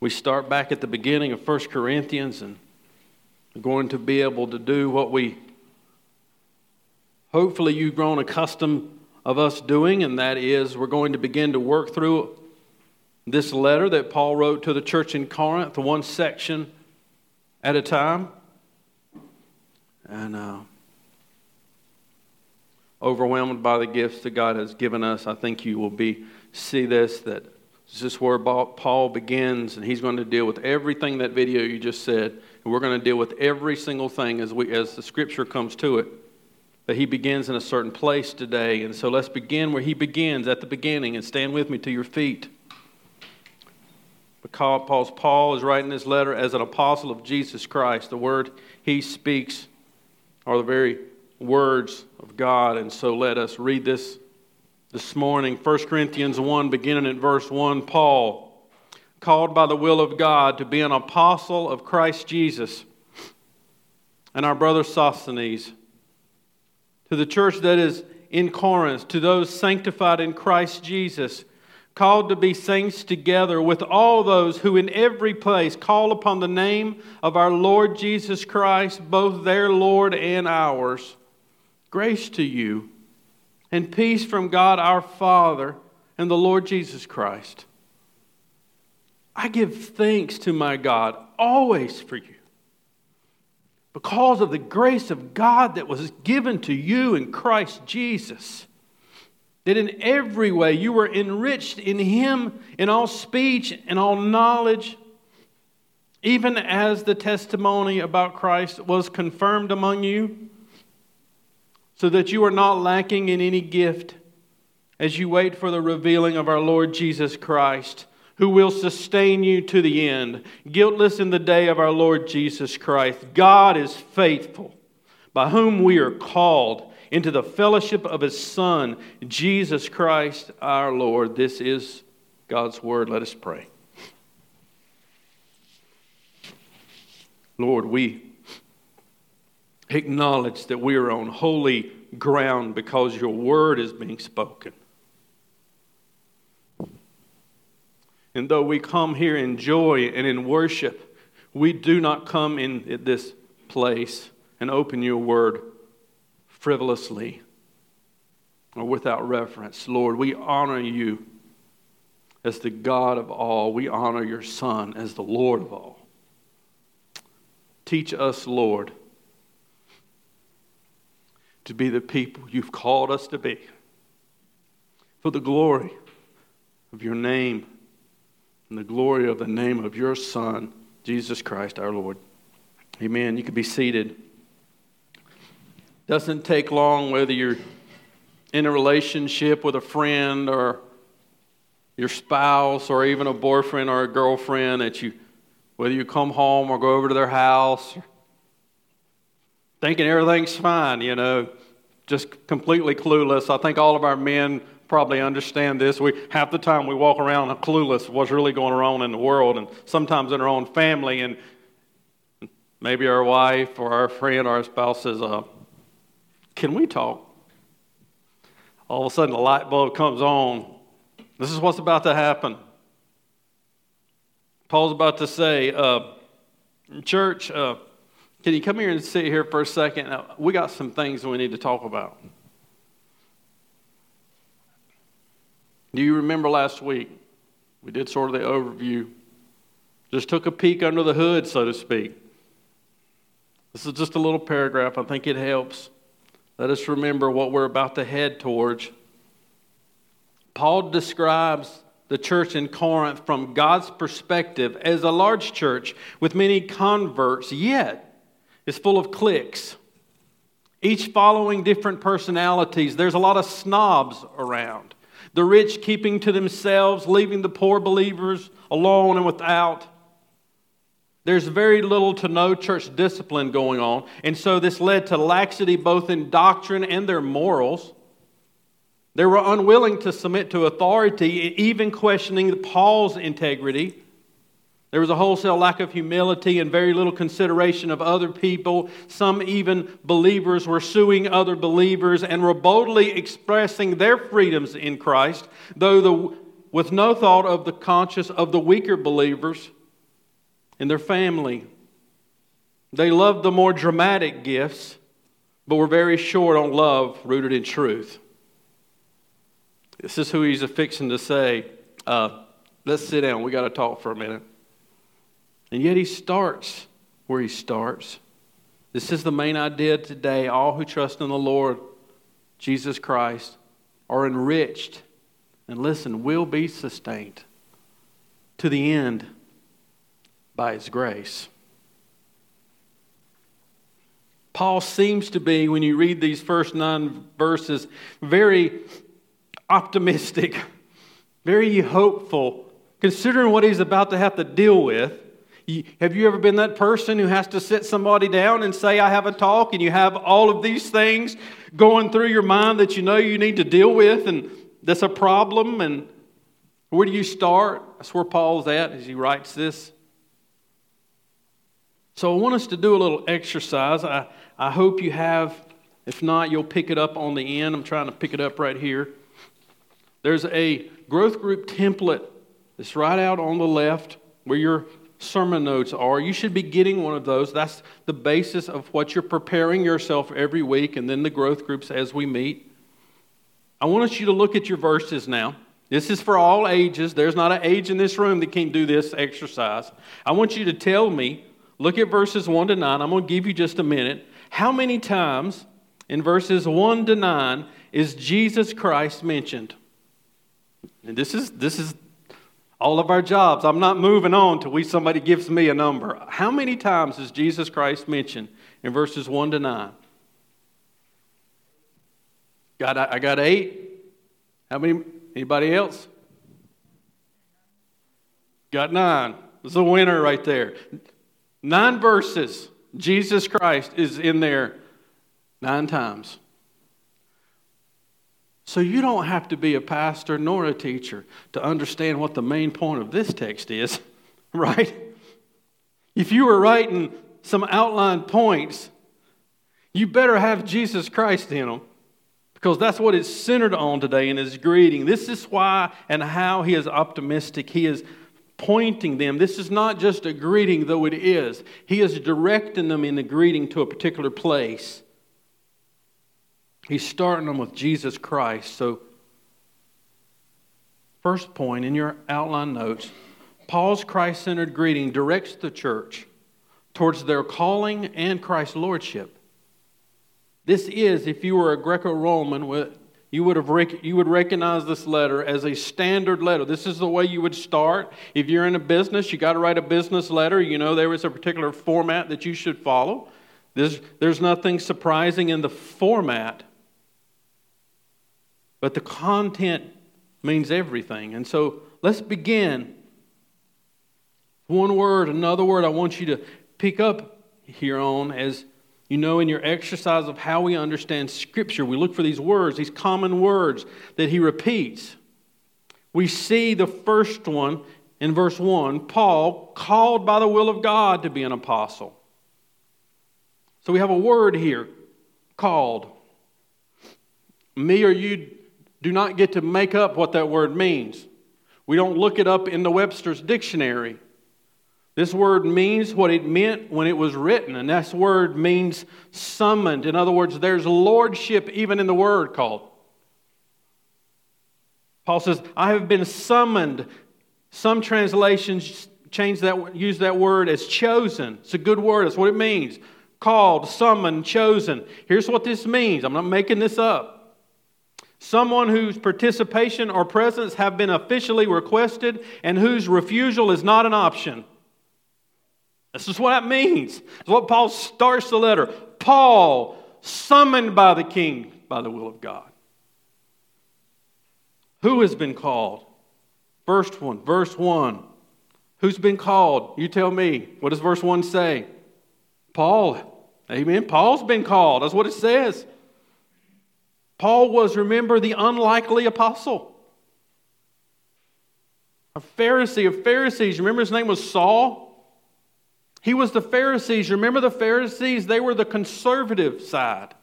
we start back at the beginning of 1 Corinthians and we're going to be able to do what we hopefully you've grown accustomed of us doing, and that is we're going to begin to work through this letter that Paul wrote to the church in Corinth, one section at a time. And uh, overwhelmed by the gifts that God has given us, I think you will be see this that this is where Paul begins, and he's going to deal with everything that video you just said. And we're going to deal with every single thing as, we, as the scripture comes to it. But he begins in a certain place today. And so let's begin where he begins at the beginning and stand with me to your feet. Because Paul is writing this letter as an apostle of Jesus Christ. The word he speaks are the very words of God. And so let us read this this morning. 1 Corinthians 1, beginning at verse 1. Paul, called by the will of God to be an apostle of Christ Jesus, and our brother Sosthenes, to the church that is in Corinth, to those sanctified in Christ Jesus called to be saints together with all those who in every place call upon the name of our Lord Jesus Christ, both their Lord and ours. Grace to you and peace from God our Father and the Lord Jesus Christ. I give thanks to my God always for you because of the grace of God that was given to you in Christ Jesus that in every way you were enriched in him in all speech and all knowledge, even as the testimony about Christ was confirmed among you, so that you are not lacking in any gift as you wait for the revealing of our Lord Jesus Christ, who will sustain you to the end, guiltless in the day of our Lord Jesus Christ. God is faithful, by whom we are called into the fellowship of his Son, Jesus Christ our Lord. This is God's word. Let us pray. Lord, we acknowledge that we are on holy ground because your word is being spoken. And though we come here in joy and in worship, we do not come in this place and open your word frivolously or without reverence. Lord, we honor you as the God of all. We honor your Son as the Lord of all. Teach us, Lord, to be the people you've called us to be for the glory of your name and the glory of the name of your Son, Jesus Christ our Lord. Amen. You can be seated. Doesn't take long whether you're in a relationship with a friend or your spouse or even a boyfriend or a girlfriend that you whether you come home or go over to their house thinking everything's fine, you know, just completely clueless. I think all of our men probably understand this. We half the time we walk around clueless what's really going on in the world and sometimes in our own family and maybe our wife or our friend or our spouse says, uh, can we talk? All of a sudden, the light bulb comes on. This is what's about to happen. Paul's about to say, uh, Church, uh, can you come here and sit here for a second? We got some things we need to talk about. Do you remember last week? We did sort of the overview. Just took a peek under the hood, so to speak. This is just a little paragraph. I think it helps. Let us remember what we're about to head towards. Paul describes the church in Corinth from God's perspective as a large church with many converts, yet it's full of cliques, each following different personalities. There's a lot of snobs around. The rich keeping to themselves, leaving the poor believers alone and without. There's very little to no church discipline going on. And so this led to laxity both in doctrine and their morals. They were unwilling to submit to authority, even questioning Paul's integrity. There was a wholesale lack of humility and very little consideration of other people. Some even believers were suing other believers and were boldly expressing their freedoms in Christ, though the, with no thought of the conscience of the weaker believers in their family. They loved the more dramatic gifts, but were very short on love rooted in truth. This is who he's affixing to say, uh, let's sit down. We got to talk for a minute. And yet he starts where he starts. This is the main idea today. All who trust in the Lord Jesus Christ are enriched and listen, will be sustained to the end by his grace. Paul seems to be, when you read these first nine verses, very optimistic, very hopeful, considering what he's about to have to deal with. Have you ever been that person who has to sit somebody down and say, I have a talk, and you have all of these things going through your mind that you know you need to deal with, and that's a problem? And where do you start? That's where Paul's at as he writes this. So I want us to do a little exercise. I, I hope you have. If not, you'll pick it up on the end. I'm trying to pick it up right here. There's a growth group template that's right out on the left where your sermon notes are. You should be getting one of those. That's the basis of what you're preparing yourself every week, and then the growth groups as we meet. I want you to look at your verses now. This is for all ages. There's not an age in this room that can't do this exercise. I want you to tell me, look at verses 1 to 9. I'm going to give you just a minute. How many times in verses 1 to 9 is Jesus Christ mentioned? And this is, this is all of our jobs. I'm not moving on till we, somebody gives me a number. How many times is Jesus Christ mentioned in verses 1 to 9? Got, I got eight. How many? Anybody else? Got nine. There's a winner right there. Nine verses. Jesus Christ is in there nine times. So you don't have to be a pastor nor a teacher to understand what the main point of this text is, right? If you were writing some outline points, you better have Jesus Christ in them because that's what it's centered on today in his greeting. This is why and how he is optimistic. He is pointing them. This is not just a greeting, though it is. He is directing them in the greeting to a particular place. He's starting them with Jesus Christ. So, first point in your outline notes Paul's Christ centered greeting directs the church towards their calling and Christ's lordship. This is, if you were a Greco Roman, you would, have rec- you would recognize this letter as a standard letter. This is the way you would start. If you're in a business, you got to write a business letter. You know there is a particular format that you should follow. There's, there's nothing surprising in the format, but the content means everything. And so let's begin. One word, another word I want you to pick up here on as you know, in your exercise of how we understand Scripture, we look for these words, these common words that he repeats. We see the first one in verse 1 Paul, called by the will of God to be an apostle. So we have a word here called. Me or you do not get to make up what that word means. We don't look it up in the Webster's dictionary. This word means what it meant when it was written, and this word means summoned. In other words, there's lordship even in the word called. Paul says, I have been summoned. Some translations change that, use that word as chosen. It's a good word, that's what it means. Called, summoned, chosen. Here's what this means. I'm not making this up. Someone whose participation or presence have been officially requested and whose refusal is not an option. This is what that means. It's what Paul starts the letter. Paul, summoned by the king by the will of God. Who has been called? First one, verse 1. Who's been called? You tell me. What does verse 1 say? Paul. Amen. Paul's been called. That's what it says. Paul was, remember, the unlikely apostle. A Pharisee of Pharisees. Remember his name was Saul? He was the Pharisees. Remember the Pharisees? They were the conservative side.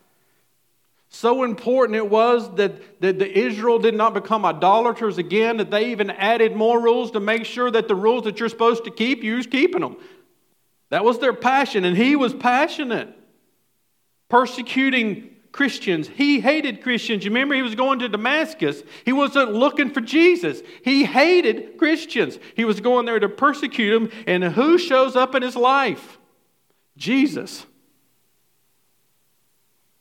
So important it was that, that the Israel did not become idolaters again, that they even added more rules to make sure that the rules that you're supposed to keep, you was keeping them. That was their passion, and he was passionate. Persecuting Christians. He hated Christians. You remember he was going to Damascus. He wasn't looking for Jesus. He hated Christians. He was going there to persecute them. And who shows up in his life? Jesus.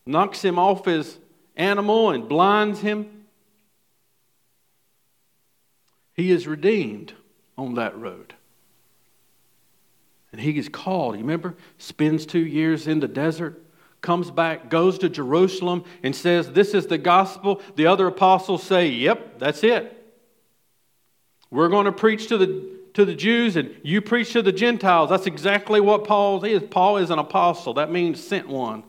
Knocks him off his animal and blinds him. He is redeemed on that road. And he is called, you remember? Spends two years in the desert comes back, goes to Jerusalem, and says, This is the gospel. The other apostles say, Yep, that's it. We're going to preach to the, to the Jews, and you preach to the Gentiles. That's exactly what Paul is. Paul is an apostle. That means sent one.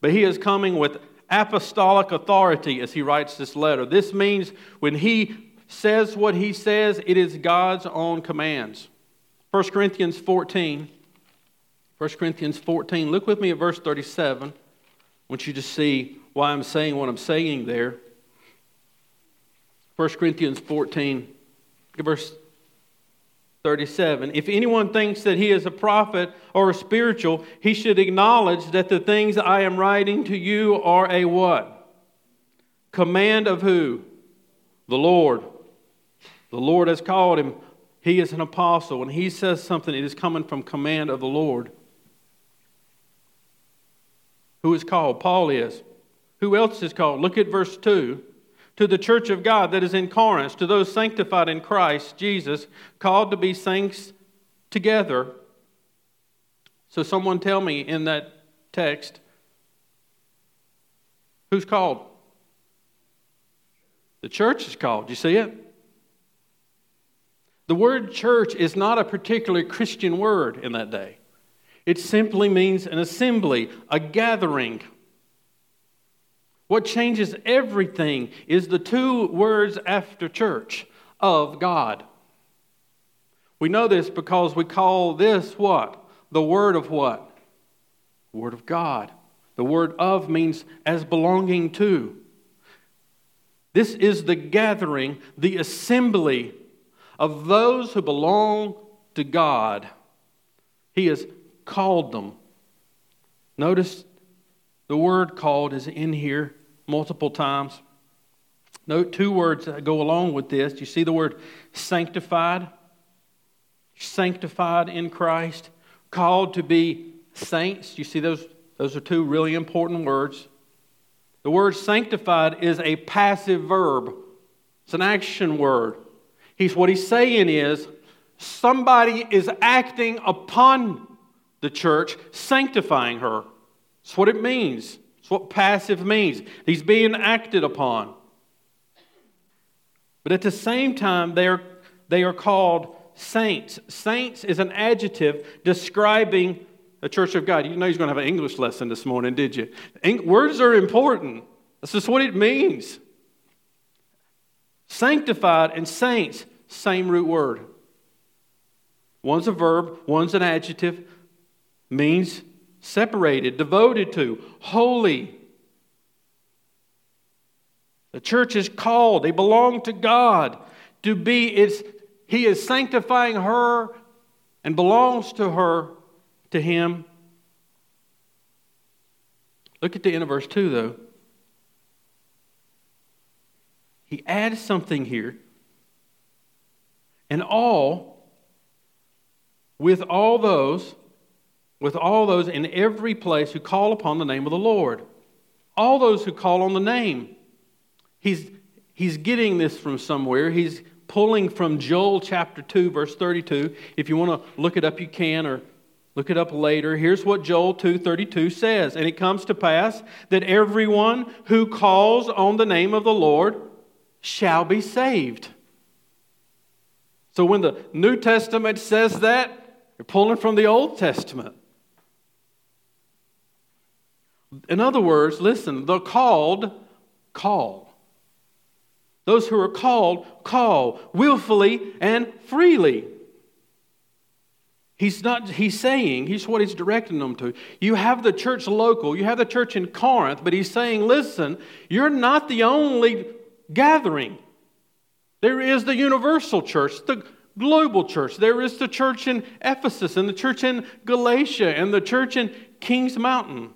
But he is coming with apostolic authority as he writes this letter. This means when he says what he says, it is God's own commands. 1 Corinthians 14. 1 Corinthians 14. Look with me at verse 37. I want you to see why I'm saying what I'm saying there. 1 Corinthians 14, verse 37. If anyone thinks that he is a prophet or a spiritual, he should acknowledge that the things I am writing to you are a what? Command of who? The Lord. The Lord has called him. He is an apostle. When he says something, it is coming from command of the Lord. Who is called? Paul is. Who else is called? Look at verse 2. To the church of God that is in Corinth, to those sanctified in Christ Jesus, called to be saints together. So, someone tell me in that text who's called? The church is called. You see it? The word church is not a particularly Christian word in that day. It simply means an assembly, a gathering. What changes everything is the two words after church of God. We know this because we call this what? The word of what? Word of God. The word of means as belonging to. This is the gathering, the assembly of those who belong to God. He is called them. Notice the word called is in here multiple times. Note two words that go along with this. You see the word sanctified? Sanctified in Christ. Called to be saints. You see those? Those are two really important words. The word sanctified is a passive verb, it's an action word. He's, what he's saying is somebody is acting upon the church, sanctifying her. That's what it means. That's what passive means. He's being acted upon. But at the same time, they are, they are called saints. Saints is an adjective describing the church of God. You know he's going to have an English lesson this morning, did you? Words are important. That's just what it means. Sanctified and saints, same root word. One's a verb, one's an adjective means separated, devoted to, holy. The church is called, they belong to God. To be, it's, He is sanctifying her and belongs to her, to Him. Look at the end of verse 2, though. He adds something here. And all, with all those with all those in every place who call upon the name of the Lord. All those who call on the name. He's, he's getting this from somewhere. He's pulling from Joel chapter 2, verse 32. If you want to look it up, you can, or look it up later. Here's what Joel 2:32 says, and it comes to pass that everyone who calls on the name of the Lord shall be saved. So when the New Testament says that, you're pulling from the Old Testament. In other words, listen, the called call. Those who are called call willfully and freely. He's not, he's saying, he's what he's directing them to. You have the church local, you have the church in Corinth, but he's saying, listen, you're not the only gathering. There is the universal church, the global church. There is the church in Ephesus, and the church in Galatia, and the church in Kings Mountain.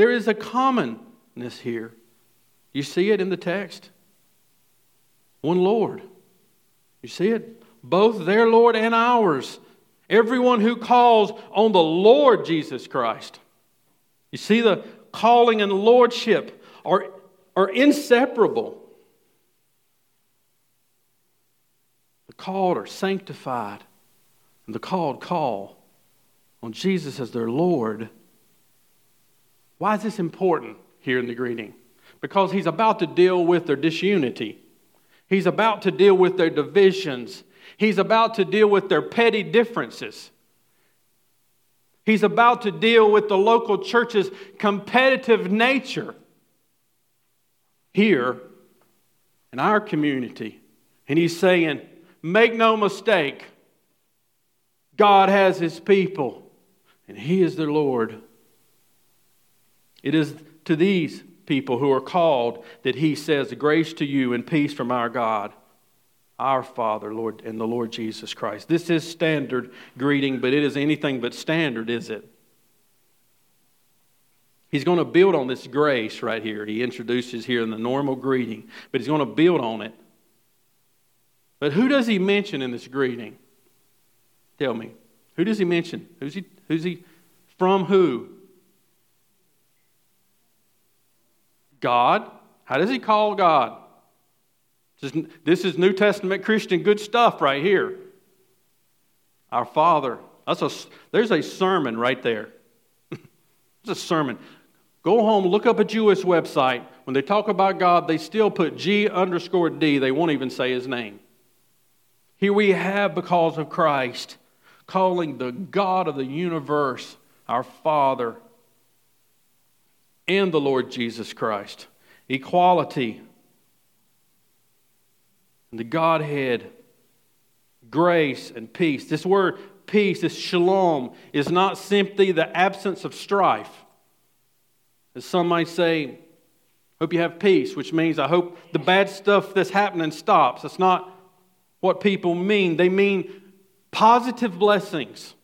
There is a commonness here. You see it in the text? One Lord. You see it? Both their Lord and ours. Everyone who calls on the Lord Jesus Christ. You see, the calling and lordship are, are inseparable. The called are sanctified, and the called call on Jesus as their Lord. Why is this important here in the greeting? Because he's about to deal with their disunity. He's about to deal with their divisions. He's about to deal with their petty differences. He's about to deal with the local church's competitive nature here in our community. And he's saying, make no mistake, God has his people, and he is their Lord. It is to these people who are called that he says, Grace to you and peace from our God, our Father, Lord, and the Lord Jesus Christ. This is standard greeting, but it is anything but standard, is it? He's going to build on this grace right here. He introduces here in the normal greeting, but he's going to build on it. But who does he mention in this greeting? Tell me. Who does he mention? Who's he, who's he from who? God. How does he call God? This is New Testament Christian good stuff right here. Our Father. That's a, there's a sermon right there. it's a sermon. Go home, look up a Jewish website. When they talk about God, they still put G underscore D. They won't even say his name. Here we have, because of Christ, calling the God of the universe our Father and the Lord Jesus Christ. Equality, the Godhead, grace and peace. This word peace, this shalom, is not simply the absence of strife. As some might say, hope you have peace, which means I hope the bad stuff that's happening stops. That's not what people mean. They mean positive blessings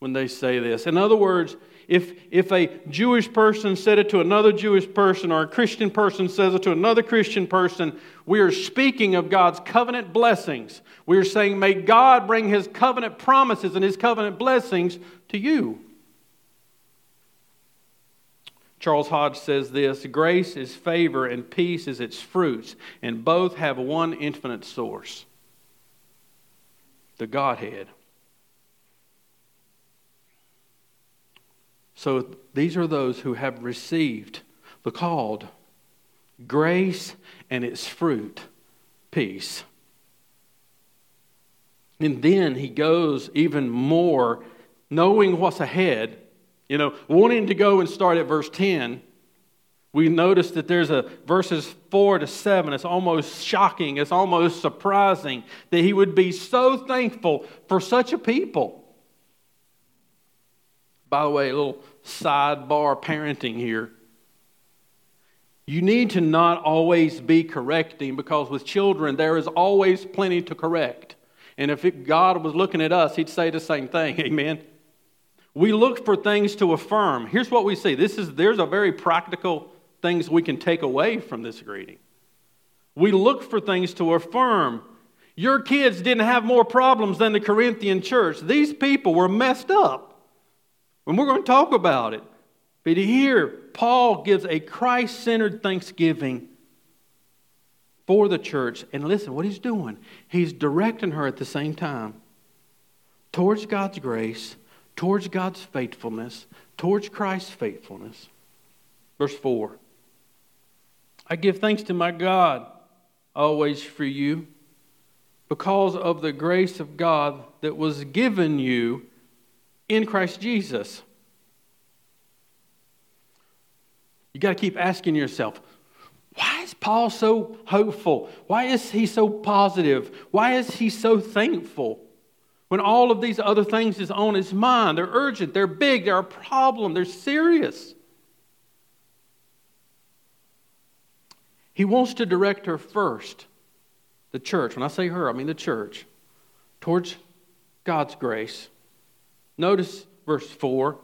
when they say this. In other words, if, if a Jewish person said it to another Jewish person or a Christian person says it to another Christian person, we are speaking of God's covenant blessings. We are saying, may God bring his covenant promises and his covenant blessings to you. Charles Hodge says this grace is favor and peace is its fruits, and both have one infinite source the Godhead. So these are those who have received the called grace and its fruit, peace. And then he goes even more, knowing what's ahead, you know, wanting to go and start at verse 10. We notice that there's a verses 4 to 7. It's almost shocking, it's almost surprising that he would be so thankful for such a people. By the way, a little sidebar parenting here. You need to not always be correcting because with children, there is always plenty to correct. And if it, God was looking at us, He'd say the same thing. Amen. We look for things to affirm. Here's what we see. This is there's a very practical things we can take away from this greeting. We look for things to affirm. Your kids didn't have more problems than the Corinthian church. These people were messed up. And we're going to talk about it. But here, Paul gives a Christ centered thanksgiving for the church. And listen, what he's doing, he's directing her at the same time towards God's grace, towards God's faithfulness, towards Christ's faithfulness. Verse 4 I give thanks to my God always for you because of the grace of God that was given you in Christ Jesus. You got to keep asking yourself, why is Paul so hopeful? Why is he so positive? Why is he so thankful? When all of these other things is on his mind, they're urgent, they're big, they're a problem, they're serious. He wants to direct her first the church, when I say her, I mean the church, towards God's grace. Notice verse 4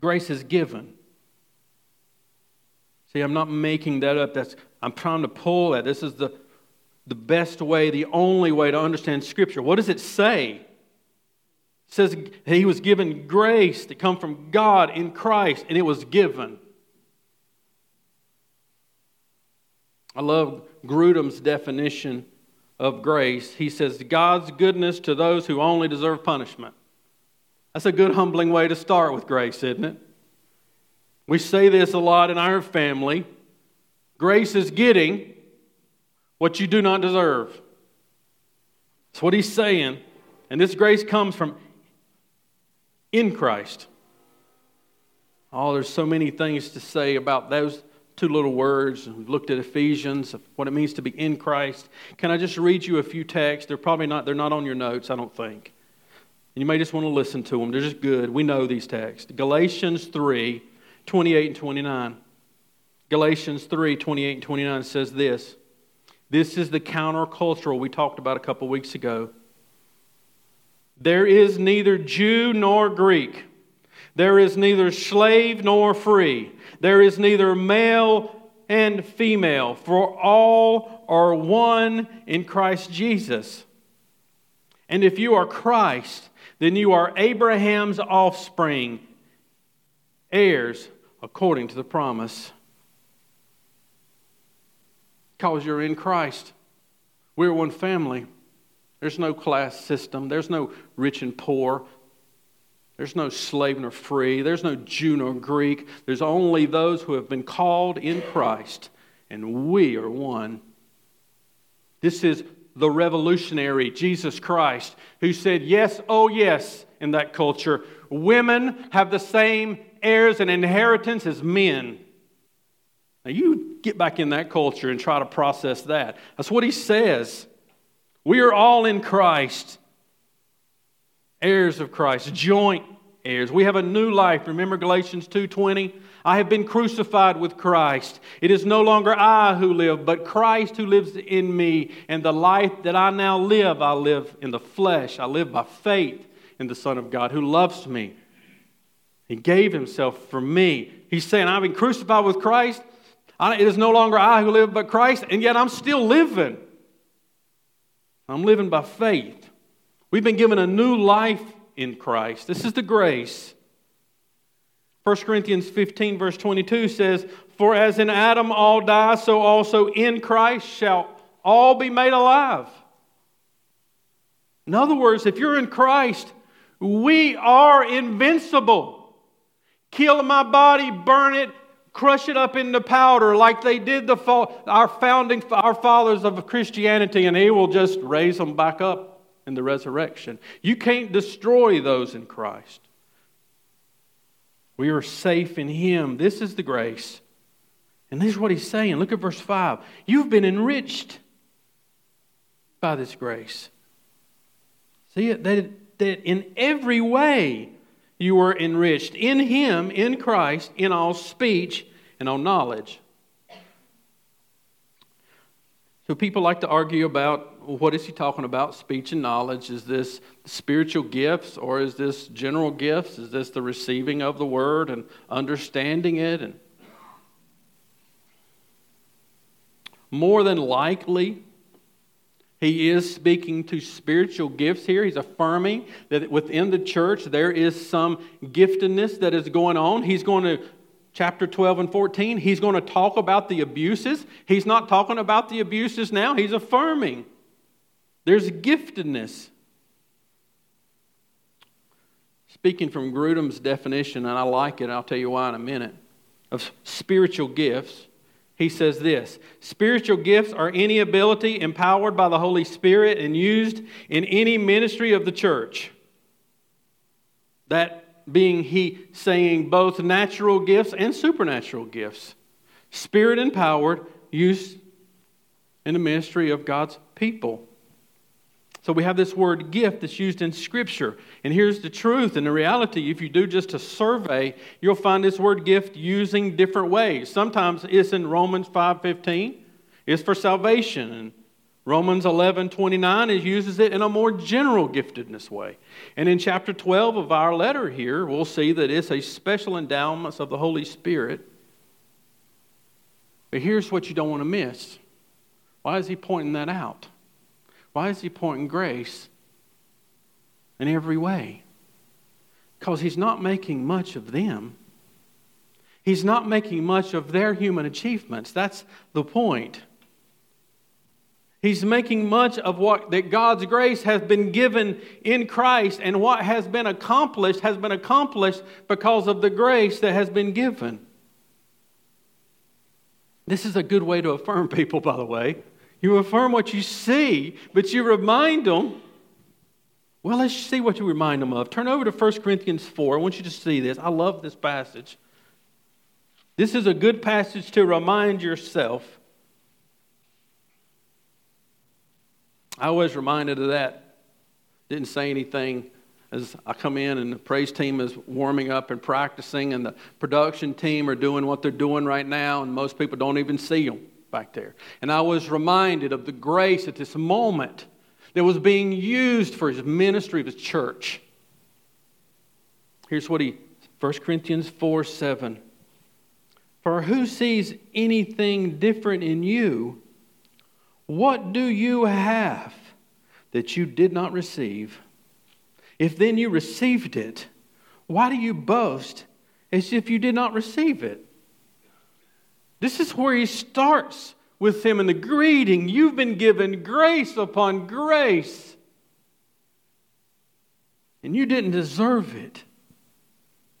grace is given. See, I'm not making that up. That's, I'm trying to pull that. This is the, the best way, the only way to understand Scripture. What does it say? Says he was given grace to come from God in Christ, and it was given. I love Grudem's definition of grace. He says, God's goodness to those who only deserve punishment. That's a good, humbling way to start with grace, isn't it? We say this a lot in our family. Grace is getting what you do not deserve. That's what he's saying. And this grace comes from in Christ. Oh, there's so many things to say about those two little words. We've looked at Ephesians, what it means to be in Christ. Can I just read you a few texts? They're probably not, they're not on your notes, I don't think. And you may just want to listen to them. They're just good. We know these texts. Galatians 3, 28 and 29. Galatians 3, 28 and 29 says this. This is the countercultural we talked about a couple weeks ago. There is neither Jew nor Greek. There is neither slave nor free. There is neither male and female, for all are one in Christ Jesus. And if you are Christ, then you are Abraham's offspring, heirs according to the promise. Because you're in Christ. We're one family. There's no class system, there's no rich and poor. There's no slave nor free. There's no Jew nor Greek. There's only those who have been called in Christ, and we are one. This is the revolutionary Jesus Christ who said, Yes, oh yes, in that culture. Women have the same heirs and inheritance as men. Now, you get back in that culture and try to process that. That's what he says. We are all in Christ heirs of Christ, joint heirs. We have a new life. Remember Galatians 2:20? I have been crucified with Christ. It is no longer I who live, but Christ who lives in me. And the life that I now live, I live in the flesh. I live by faith in the Son of God who loves me. He gave himself for me. He's saying, I've been crucified with Christ. it is no longer I who live, but Christ, and yet I'm still living. I'm living by faith. We've been given a new life in Christ. This is the grace. 1 Corinthians 15, verse 22 says, For as in Adam all die, so also in Christ shall all be made alive. In other words, if you're in Christ, we are invincible. Kill my body, burn it, crush it up into powder like they did the our founding our fathers of Christianity, and he will just raise them back up in the resurrection. You can't destroy those in Christ. We are safe in Him. This is the grace. And this is what He's saying. Look at verse 5. You've been enriched by this grace. See it? That, that in every way you were enriched in Him, in Christ, in all speech and all knowledge. So people like to argue about what is he talking about? Speech and knowledge. Is this spiritual gifts or is this general gifts? Is this the receiving of the word and understanding it? And more than likely, he is speaking to spiritual gifts here. He's affirming that within the church there is some giftedness that is going on. He's going to chapter 12 and 14, he's going to talk about the abuses. He's not talking about the abuses now, he's affirming there's giftedness. Speaking from Grudem's definition, and I like it, I'll tell you why in a minute, of spiritual gifts, he says this Spiritual gifts are any ability empowered by the Holy Spirit and used in any ministry of the church. That being he saying both natural gifts and supernatural gifts. Spirit empowered, used in the ministry of God's people. So we have this word gift that's used in Scripture. And here's the truth and the reality. If you do just a survey, you'll find this word gift using different ways. Sometimes it's in Romans 5.15. is for salvation. And Romans 11 29 is, uses it in a more general giftedness way. And in chapter 12 of our letter here, we'll see that it's a special endowment of the Holy Spirit. But here's what you don't want to miss. Why is he pointing that out? Why is he pointing grace in every way? Because he's not making much of them. He's not making much of their human achievements. That's the point. He's making much of what that God's grace has been given in Christ and what has been accomplished has been accomplished because of the grace that has been given. This is a good way to affirm people, by the way. You affirm what you see, but you remind them. Well, let's see what you remind them of. Turn over to 1 Corinthians 4. I want you to see this. I love this passage. This is a good passage to remind yourself. I was reminded of that. Didn't say anything as I come in and the praise team is warming up and practicing, and the production team are doing what they're doing right now, and most people don't even see them back there. And I was reminded of the grace at this moment that was being used for his ministry of his church. Here's what he 1 Corinthians 4 7. For who sees anything different in you? What do you have that you did not receive? If then you received it, why do you boast as if you did not receive it? This is where he starts with him in the greeting. You've been given grace upon grace, and you didn't deserve it,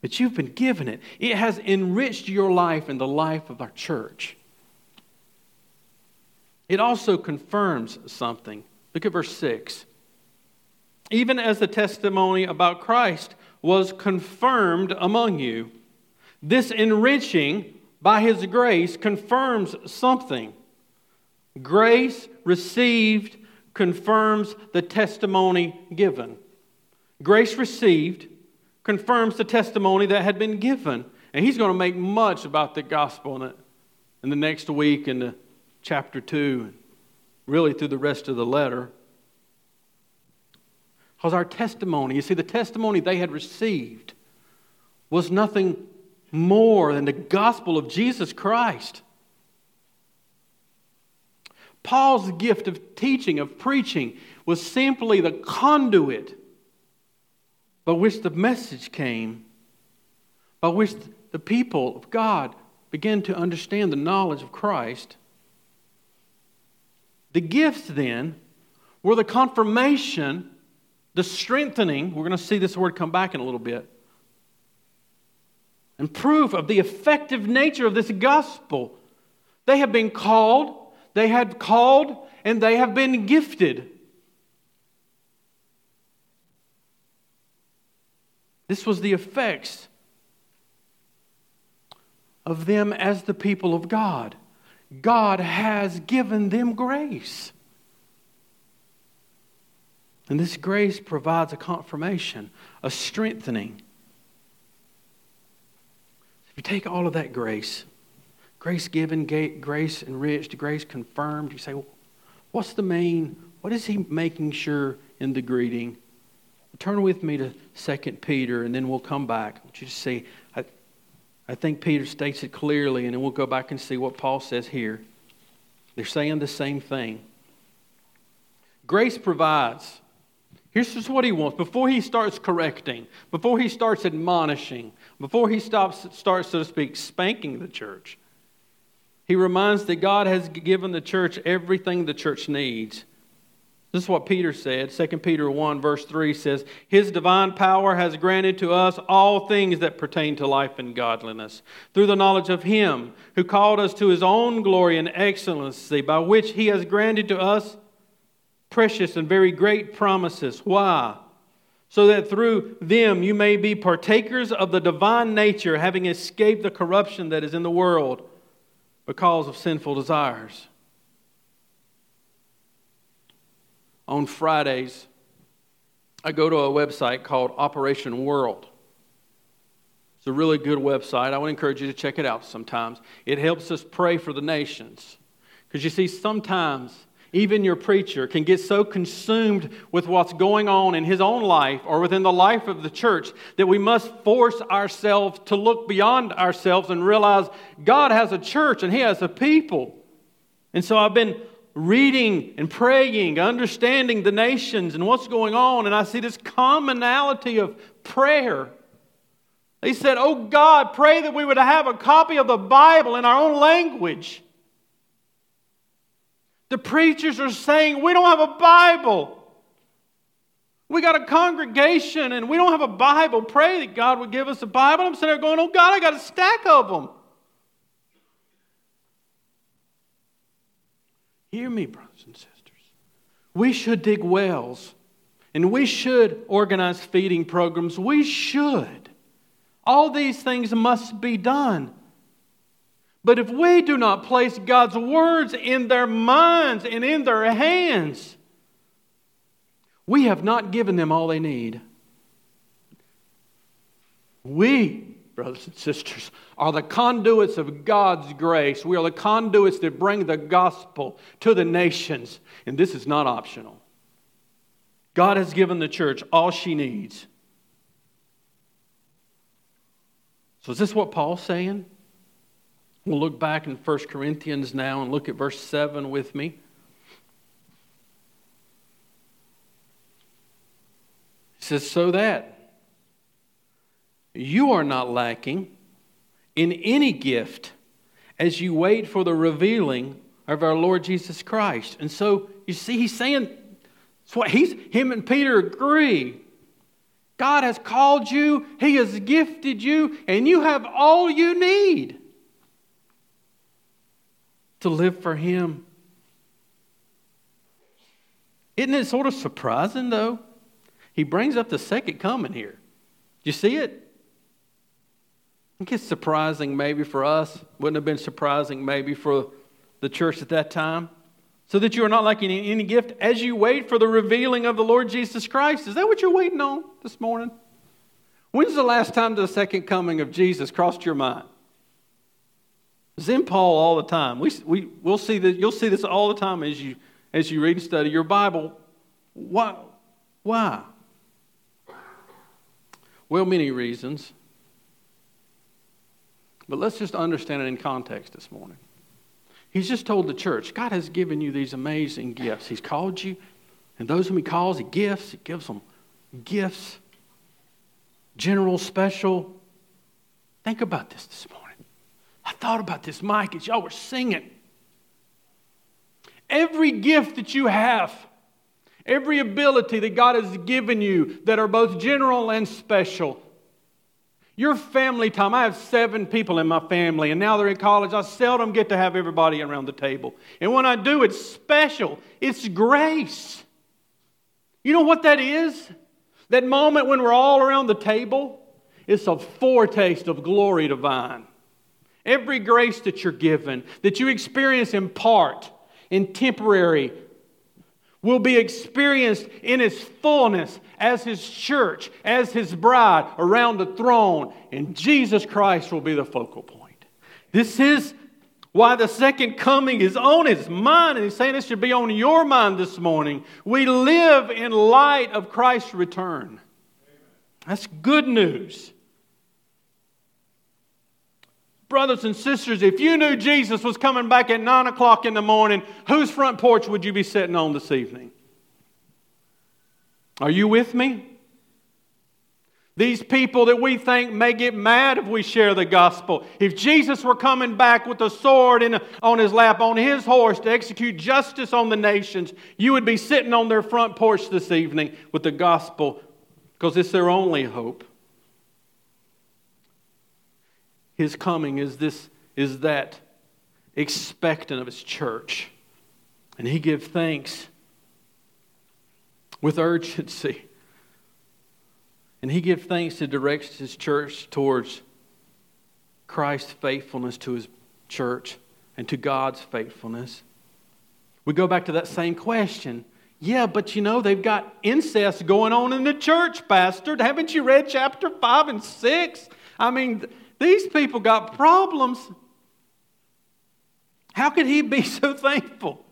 but you've been given it. It has enriched your life and the life of our church. It also confirms something. Look at verse 6 even as the testimony about Christ was confirmed among you. This enriching by His grace confirms something. Grace received confirms the testimony given. Grace received confirms the testimony that had been given. And he's going to make much about the gospel in, it, in the next week in the chapter 2, really through the rest of the letter. Because our testimony, you see, the testimony they had received was nothing more than the gospel of Jesus Christ. Paul's gift of teaching, of preaching, was simply the conduit by which the message came, by which the people of God began to understand the knowledge of Christ. The gifts then were the confirmation the strengthening, we're going to see this word come back in a little bit, and proof of the effective nature of this gospel. They have been called, they had called, and they have been gifted. This was the effects of them as the people of God. God has given them grace. And this grace provides a confirmation, a strengthening. If you take all of that grace, grace given, grace enriched, grace confirmed, you say, well, what's the main, what is he making sure in the greeting? Turn with me to 2 Peter, and then we'll come back. I want you to see. I, think Peter states it clearly, and then we'll go back and see what Paul says here. They're saying the same thing. Grace provides Here's just what he wants. Before he starts correcting, before he starts admonishing, before he stops, starts, so to speak, spanking the church, he reminds that God has given the church everything the church needs. This is what Peter said. 2 Peter 1, verse 3 says, His divine power has granted to us all things that pertain to life and godliness, through the knowledge of Him who called us to His own glory and excellency, by which He has granted to us precious and very great promises. Why? So that through them you may be partakers of the divine nature, having escaped the corruption that is in the world because of sinful desires. On Fridays, I go to a website called Operation World. It's a really good website. I would encourage you to check it out sometimes. It helps us pray for the nations. Because you see, sometimes even your preacher can get so consumed with what's going on in his own life or within the life of the church that we must force ourselves to look beyond ourselves and realize God has a church and he has a people. And so I've been reading and praying, understanding the nations and what's going on, and I see this commonality of prayer. They said, Oh God, pray that we would have a copy of the Bible in our own language. The preachers are saying, We don't have a Bible. We got a congregation and we don't have a Bible. Pray that God would give us a Bible. I'm sitting there going, Oh God, I got a stack of them. Hear me, brothers and sisters. We should dig wells and we should organize feeding programs. We should. All these things must be done. But if we do not place God's words in their minds and in their hands, we have not given them all they need. We brothers and sisters, are the conduits of God's grace. We are the conduits that bring the gospel to the nations. And this is not optional. God has given the church all she needs. So, is this what Paul's saying? We'll look back in 1 Corinthians now and look at verse 7 with me. He says, So that you are not lacking in any gift as you wait for the revealing of our Lord Jesus Christ. And so you see, he's saying, what he's, him and Peter agree. God has called you, He has gifted you, and you have all you need to live for Him. Isn't it sort of surprising, though? He brings up the second coming here. You see it? I think it's surprising maybe for us. Wouldn't have been surprising maybe for the church at that time. So that you are not lacking any gift as you wait for the revealing of the Lord Jesus Christ. Is that what you're waiting on this morning? When's the last time the second coming of Jesus crossed your mind? It's in Paul all the time. We, we, we'll see that, you'll see this all the time as you, as you read and study your Bible. Why? Why? Well, many reasons. But let's just understand it in context this morning. He's just told the church, God has given you these amazing gifts. He's called you, and those whom He calls, He gifts. He gives them gifts, general, special. Think about this this morning. I thought about this, Mike, as y'all were singing. Every gift that you have, every ability that God has given you that are both general and special, your family time, I have seven people in my family, and now they're in college. I seldom get to have everybody around the table. And when I do, it's special, it's grace. You know what that is? That moment when we're all around the table, it's a foretaste of glory divine. Every grace that you're given, that you experience in part, in temporary, will be experienced in its fullness as his church, as his bride around the throne, and Jesus Christ will be the focal point. This is why the second coming is on his mind, and he's saying this should be on your mind this morning. We live in light of Christ's return. That's good news. Brothers and sisters, if you knew Jesus was coming back at 9 o'clock in the morning, whose front porch would you be sitting on this evening? Are you with me? These people that we think may get mad if we share the gospel. If Jesus were coming back with a sword in, on his lap, on his horse to execute justice on the nations, you would be sitting on their front porch this evening with the gospel because it's their only hope his coming is this is that expectant of his church. And he give thanks with urgency. And he give thanks to direct his church towards Christ's faithfulness to his church and to God's faithfulness. We go back to that same question. Yeah, but you know, they've got incest going on in the church, Pastor. Haven't you read chapter 5 and 6? I mean, these people got problems. How could he be so thankful?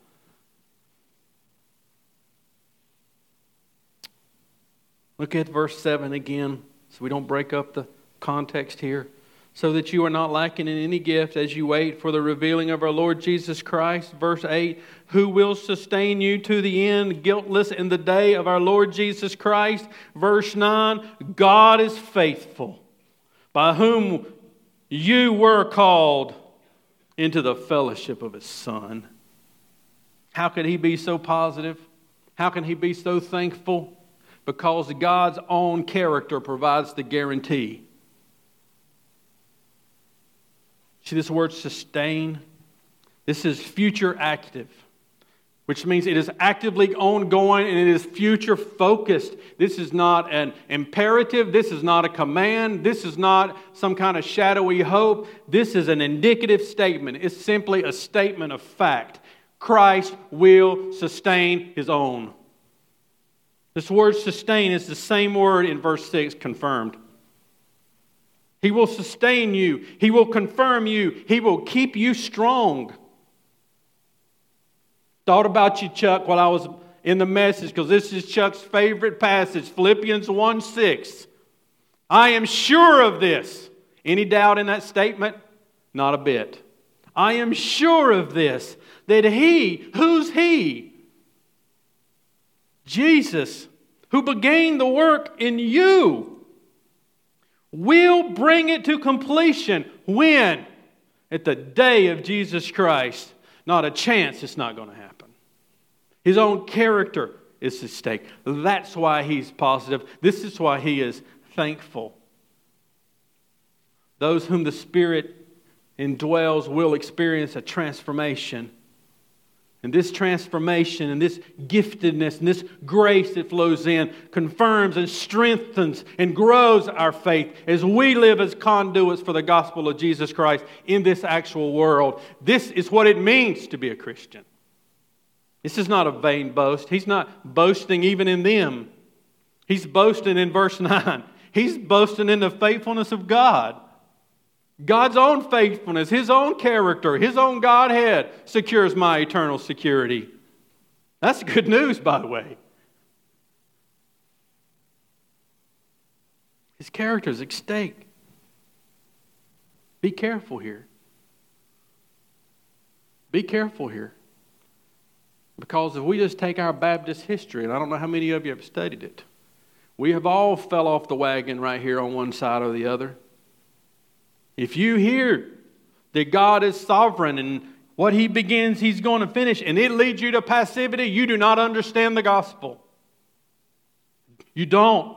Look at verse 7 again so we don't break up the context here. So that you are not lacking in any gift as you wait for the revealing of our Lord Jesus Christ. Verse 8 Who will sustain you to the end, guiltless in the day of our Lord Jesus Christ. Verse 9 God is faithful, by whom you were called into the fellowship of his Son. How could he be so positive? How can he be so thankful? because God's own character provides the guarantee. See this word sustain? This is future active, which means it is actively ongoing and it is future focused. This is not an imperative. This is not a command. This is not some kind of shadowy hope. This is an indicative statement. It's simply a statement of fact. Christ will sustain his own. This word sustain is the same word in verse 6 confirmed. He will sustain you, He will confirm you, He will keep you strong. Thought about you, Chuck, while I was in the message, because this is Chuck's favorite passage Philippians 1 6. I am sure of this. Any doubt in that statement? Not a bit. I am sure of this, that He, who's He? Jesus, who began the work in you, will bring it to completion. When? At the day of Jesus Christ. Not a chance it's not going to happen. His own character is at stake. That's why he's positive. This is why he is thankful. Those whom the Spirit indwells will experience a transformation and this transformation and this giftedness and this grace that flows in confirms and strengthens and grows our faith as we live as conduits for the gospel of Jesus Christ in this actual world. This is what it means to be a Christian. This is not a vain boast. He's not boasting even in them. He's boasting in verse 9. He's boasting in the faithfulness of God. God's own faithfulness, His own character, His own Godhead secures my eternal security. That's good news, by the way. His character is at stake. Be careful here. Be careful here. Because if we just take our Baptist history, and I don't know how many of you have studied it, we have all fell off the wagon right here on one side or the other. If you hear that God is sovereign and what he begins, he's going to finish, and it leads you to passivity, you do not understand the gospel. You don't.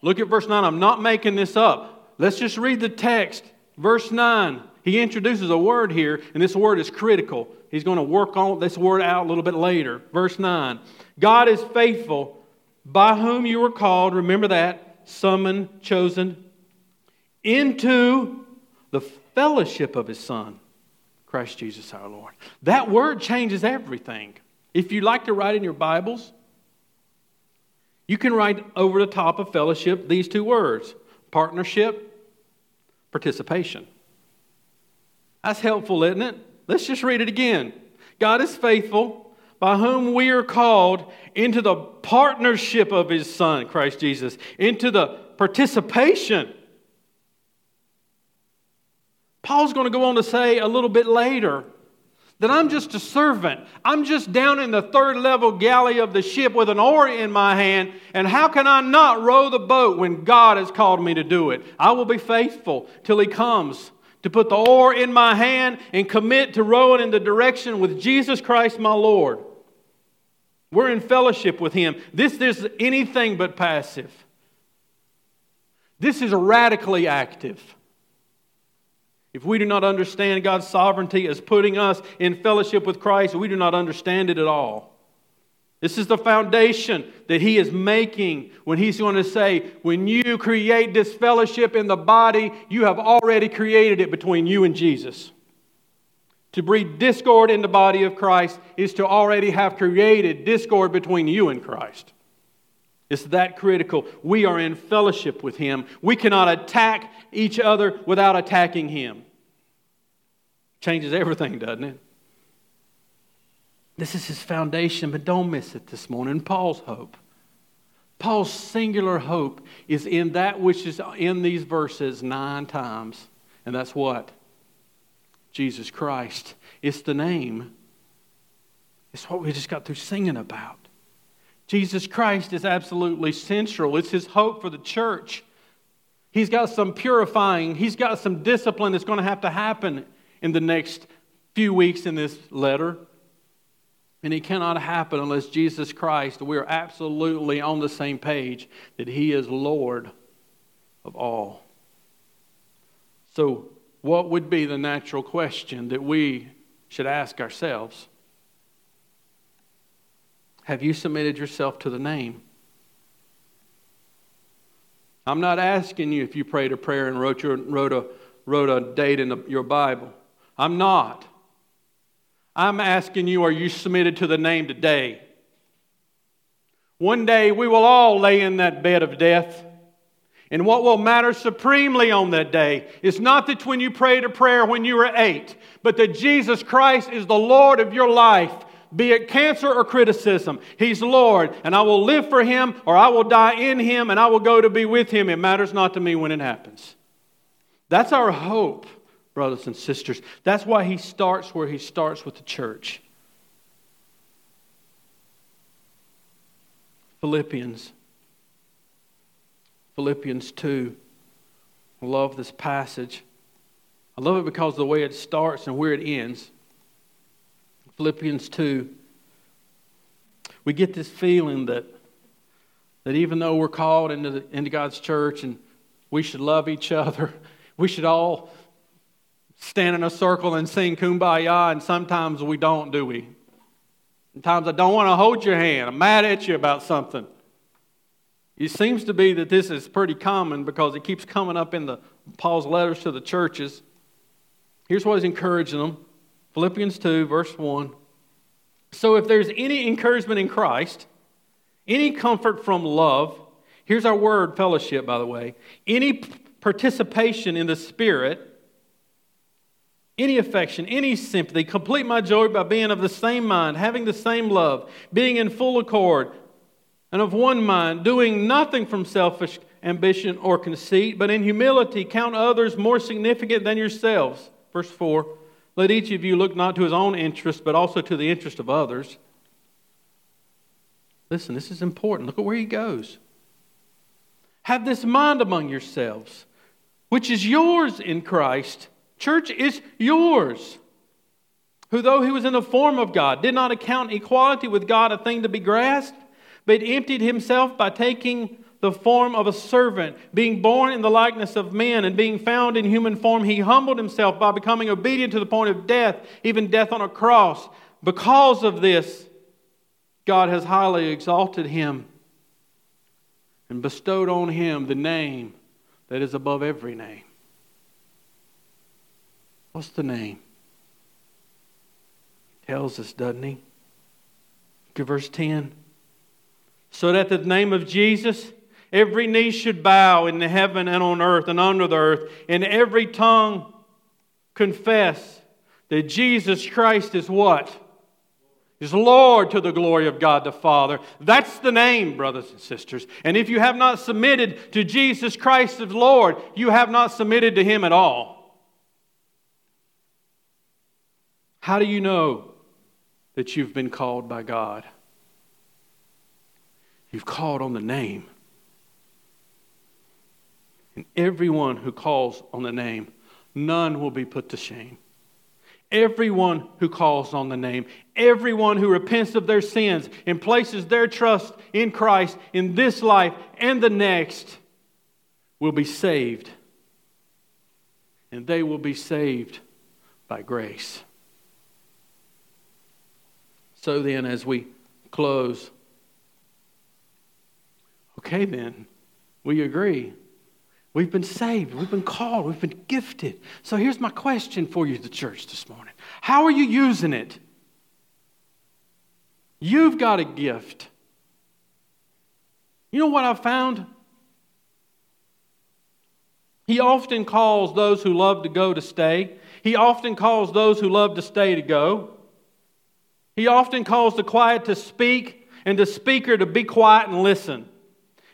Look at verse 9. I'm not making this up. Let's just read the text. Verse 9. He introduces a word here, and this word is critical. He's going to work on this word out a little bit later. Verse 9. God is faithful, by whom you were called, remember that, summoned, chosen, into the fellowship of his Son, Christ Jesus our Lord. That word changes everything. If you like to write in your Bibles, you can write over the top of fellowship these two words partnership, participation. That's helpful, isn't it? Let's just read it again. God is faithful, by whom we are called into the partnership of his Son, Christ Jesus, into the participation Paul's going to go on to say a little bit later that I'm just a servant. I'm just down in the third level galley of the ship with an oar in my hand. And how can I not row the boat when God has called me to do it? I will be faithful till He comes to put the oar in my hand and commit to rowing in the direction with Jesus Christ my Lord. We're in fellowship with Him. This is anything but passive. This is radically active. If we do not understand God's sovereignty as putting us in fellowship with Christ, we do not understand it at all. This is the foundation that he is making when he's going to say, when you create this fellowship in the body, you have already created it between you and Jesus. To breed discord in the body of Christ is to already have created discord between you and Christ. It's that critical. We are in fellowship with Him. We cannot attack each other without attacking Him. Changes everything, doesn't it? This is his foundation, but don't miss it this morning. Paul's hope. Paul's singular hope is in that which is in these verses nine times. And that's what? Jesus Christ. It's the name. It's what we just got through singing about. Jesus Christ is absolutely central. It's his hope for the church. He's got some purifying, he's got some discipline that's going to have to happen in the next few weeks in this letter. And it cannot happen unless Jesus Christ, we're absolutely on the same page that He is Lord of all. So, what would be the natural question that we should ask ourselves? Have you submitted yourself to the name? I'm not asking you if you prayed a prayer and wrote, your, wrote, a, wrote a date in the, your Bible. I'm not. I'm asking you, are you submitted to the name today? One day we will all lay in that bed of death. And what will matter supremely on that day is not that when you prayed a prayer when you were eight, but that Jesus Christ is the Lord of your life, be it cancer or criticism. He's Lord, and I will live for Him or I will die in Him and I will go to be with Him. It matters not to me when it happens. That's our hope brothers and sisters. That's why he starts where he starts with the church. Philippians. Philippians 2. I love this passage. I love it because of the way it starts and where it ends. Philippians 2. We get this feeling that, that even though we're called into, the, into God's church and we should love each other, we should all stand in a circle and sing kumbaya, and sometimes we don't, do we? Sometimes I don't want to hold your hand. I'm mad at you about something. It seems to be that this is pretty common because it keeps coming up in the Paul's letters to the churches. Here's what he's encouraging them Philippians 2, verse 1. So if there's any encouragement in Christ, any comfort from love, here's our word fellowship, by the way, any participation in the Spirit, any affection, any sympathy. Complete my joy by being of the same mind, having the same love, being in full accord, and of one mind, doing nothing from selfish ambition or conceit, but in humility count others more significant than yourselves. Verse 4 Let each of you look not to his own interest, but also to the interest of others. Listen, this is important. Look at where he goes. Have this mind among yourselves, which is yours in Christ Church is yours. Who, though he was in the form of God, did not account equality with God a thing to be grasped, but emptied himself by taking the form of a servant, being born in the likeness of men, and being found in human form, he humbled himself by becoming obedient to the point of death, even death on a cross. Because of this, God has highly exalted him and bestowed on him the name that is above every name What's the name? He tells us, doesn't he? Look at verse 10. So that the name of Jesus, every knee should bow in the heaven and on earth and under the earth, and every tongue confess that Jesus Christ is what? Is Lord to the glory of God the Father. That's the name, brothers and sisters. And if you have not submitted to Jesus Christ as Lord, you have not submitted to Him at all. How do you know that you've been called by God? You've called on the name. And everyone who calls on the name, none will be put to shame. Everyone who calls on the name, everyone who repents of their sins and places their trust in Christ in this life and the next will be saved. And they will be saved by grace. So then, as we close, okay, then, we agree. We've been saved. We've been called. We've been gifted. So here's my question for you, the church, this morning How are you using it? You've got a gift. You know what I've found? He often calls those who love to go to stay. He often calls those who love to stay to go. He often calls the quiet to speak and the speaker to be quiet and listen.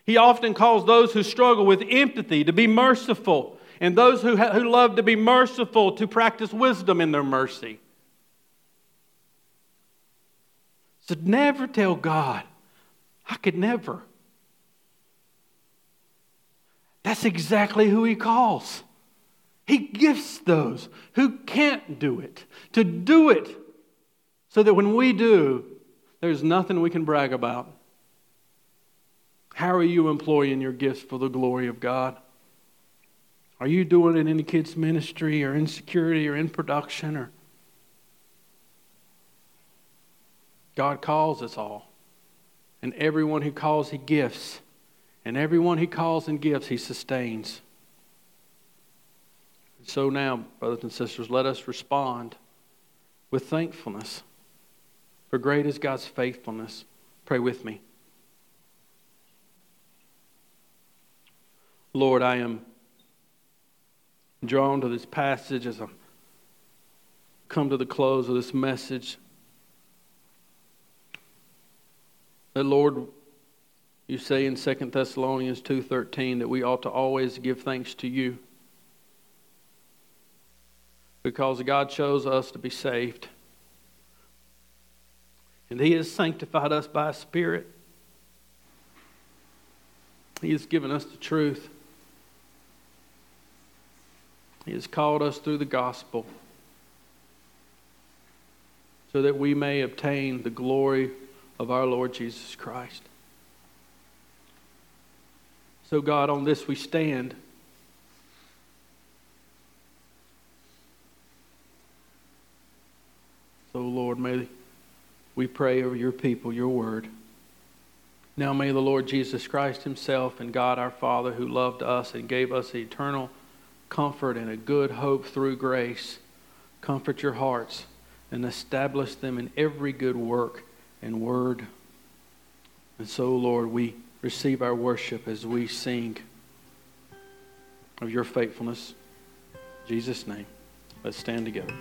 He often calls those who struggle with empathy to be merciful and those who, ha- who love to be merciful to practice wisdom in their mercy. So never tell God, I could never. That's exactly who He calls. He gifts those who can't do it to do it so that when we do, there's nothing we can brag about. How are you employing your gifts for the glory of God? Are you doing it in the kids' ministry or in security or in production or God calls us all. And everyone who calls, he gifts. And everyone he calls and gives, he sustains. So now, brothers and sisters, let us respond with thankfulness. For great is God's faithfulness. Pray with me. Lord, I am drawn to this passage as I come to the close of this message. That Lord, you say in 2 Thessalonians 2:13 that we ought to always give thanks to you. Because God chose us to be saved. And he has sanctified us by spirit. He has given us the truth. He has called us through the gospel so that we may obtain the glory of our Lord Jesus Christ. So, God, on this we stand. So, Lord, may we pray over your people, your word. Now, may the Lord Jesus Christ Himself and God our Father, who loved us and gave us eternal comfort and a good hope through grace, comfort your hearts and establish them in every good work and word. And so, Lord, we receive our worship as we sing of your faithfulness. In Jesus' name, let's stand together.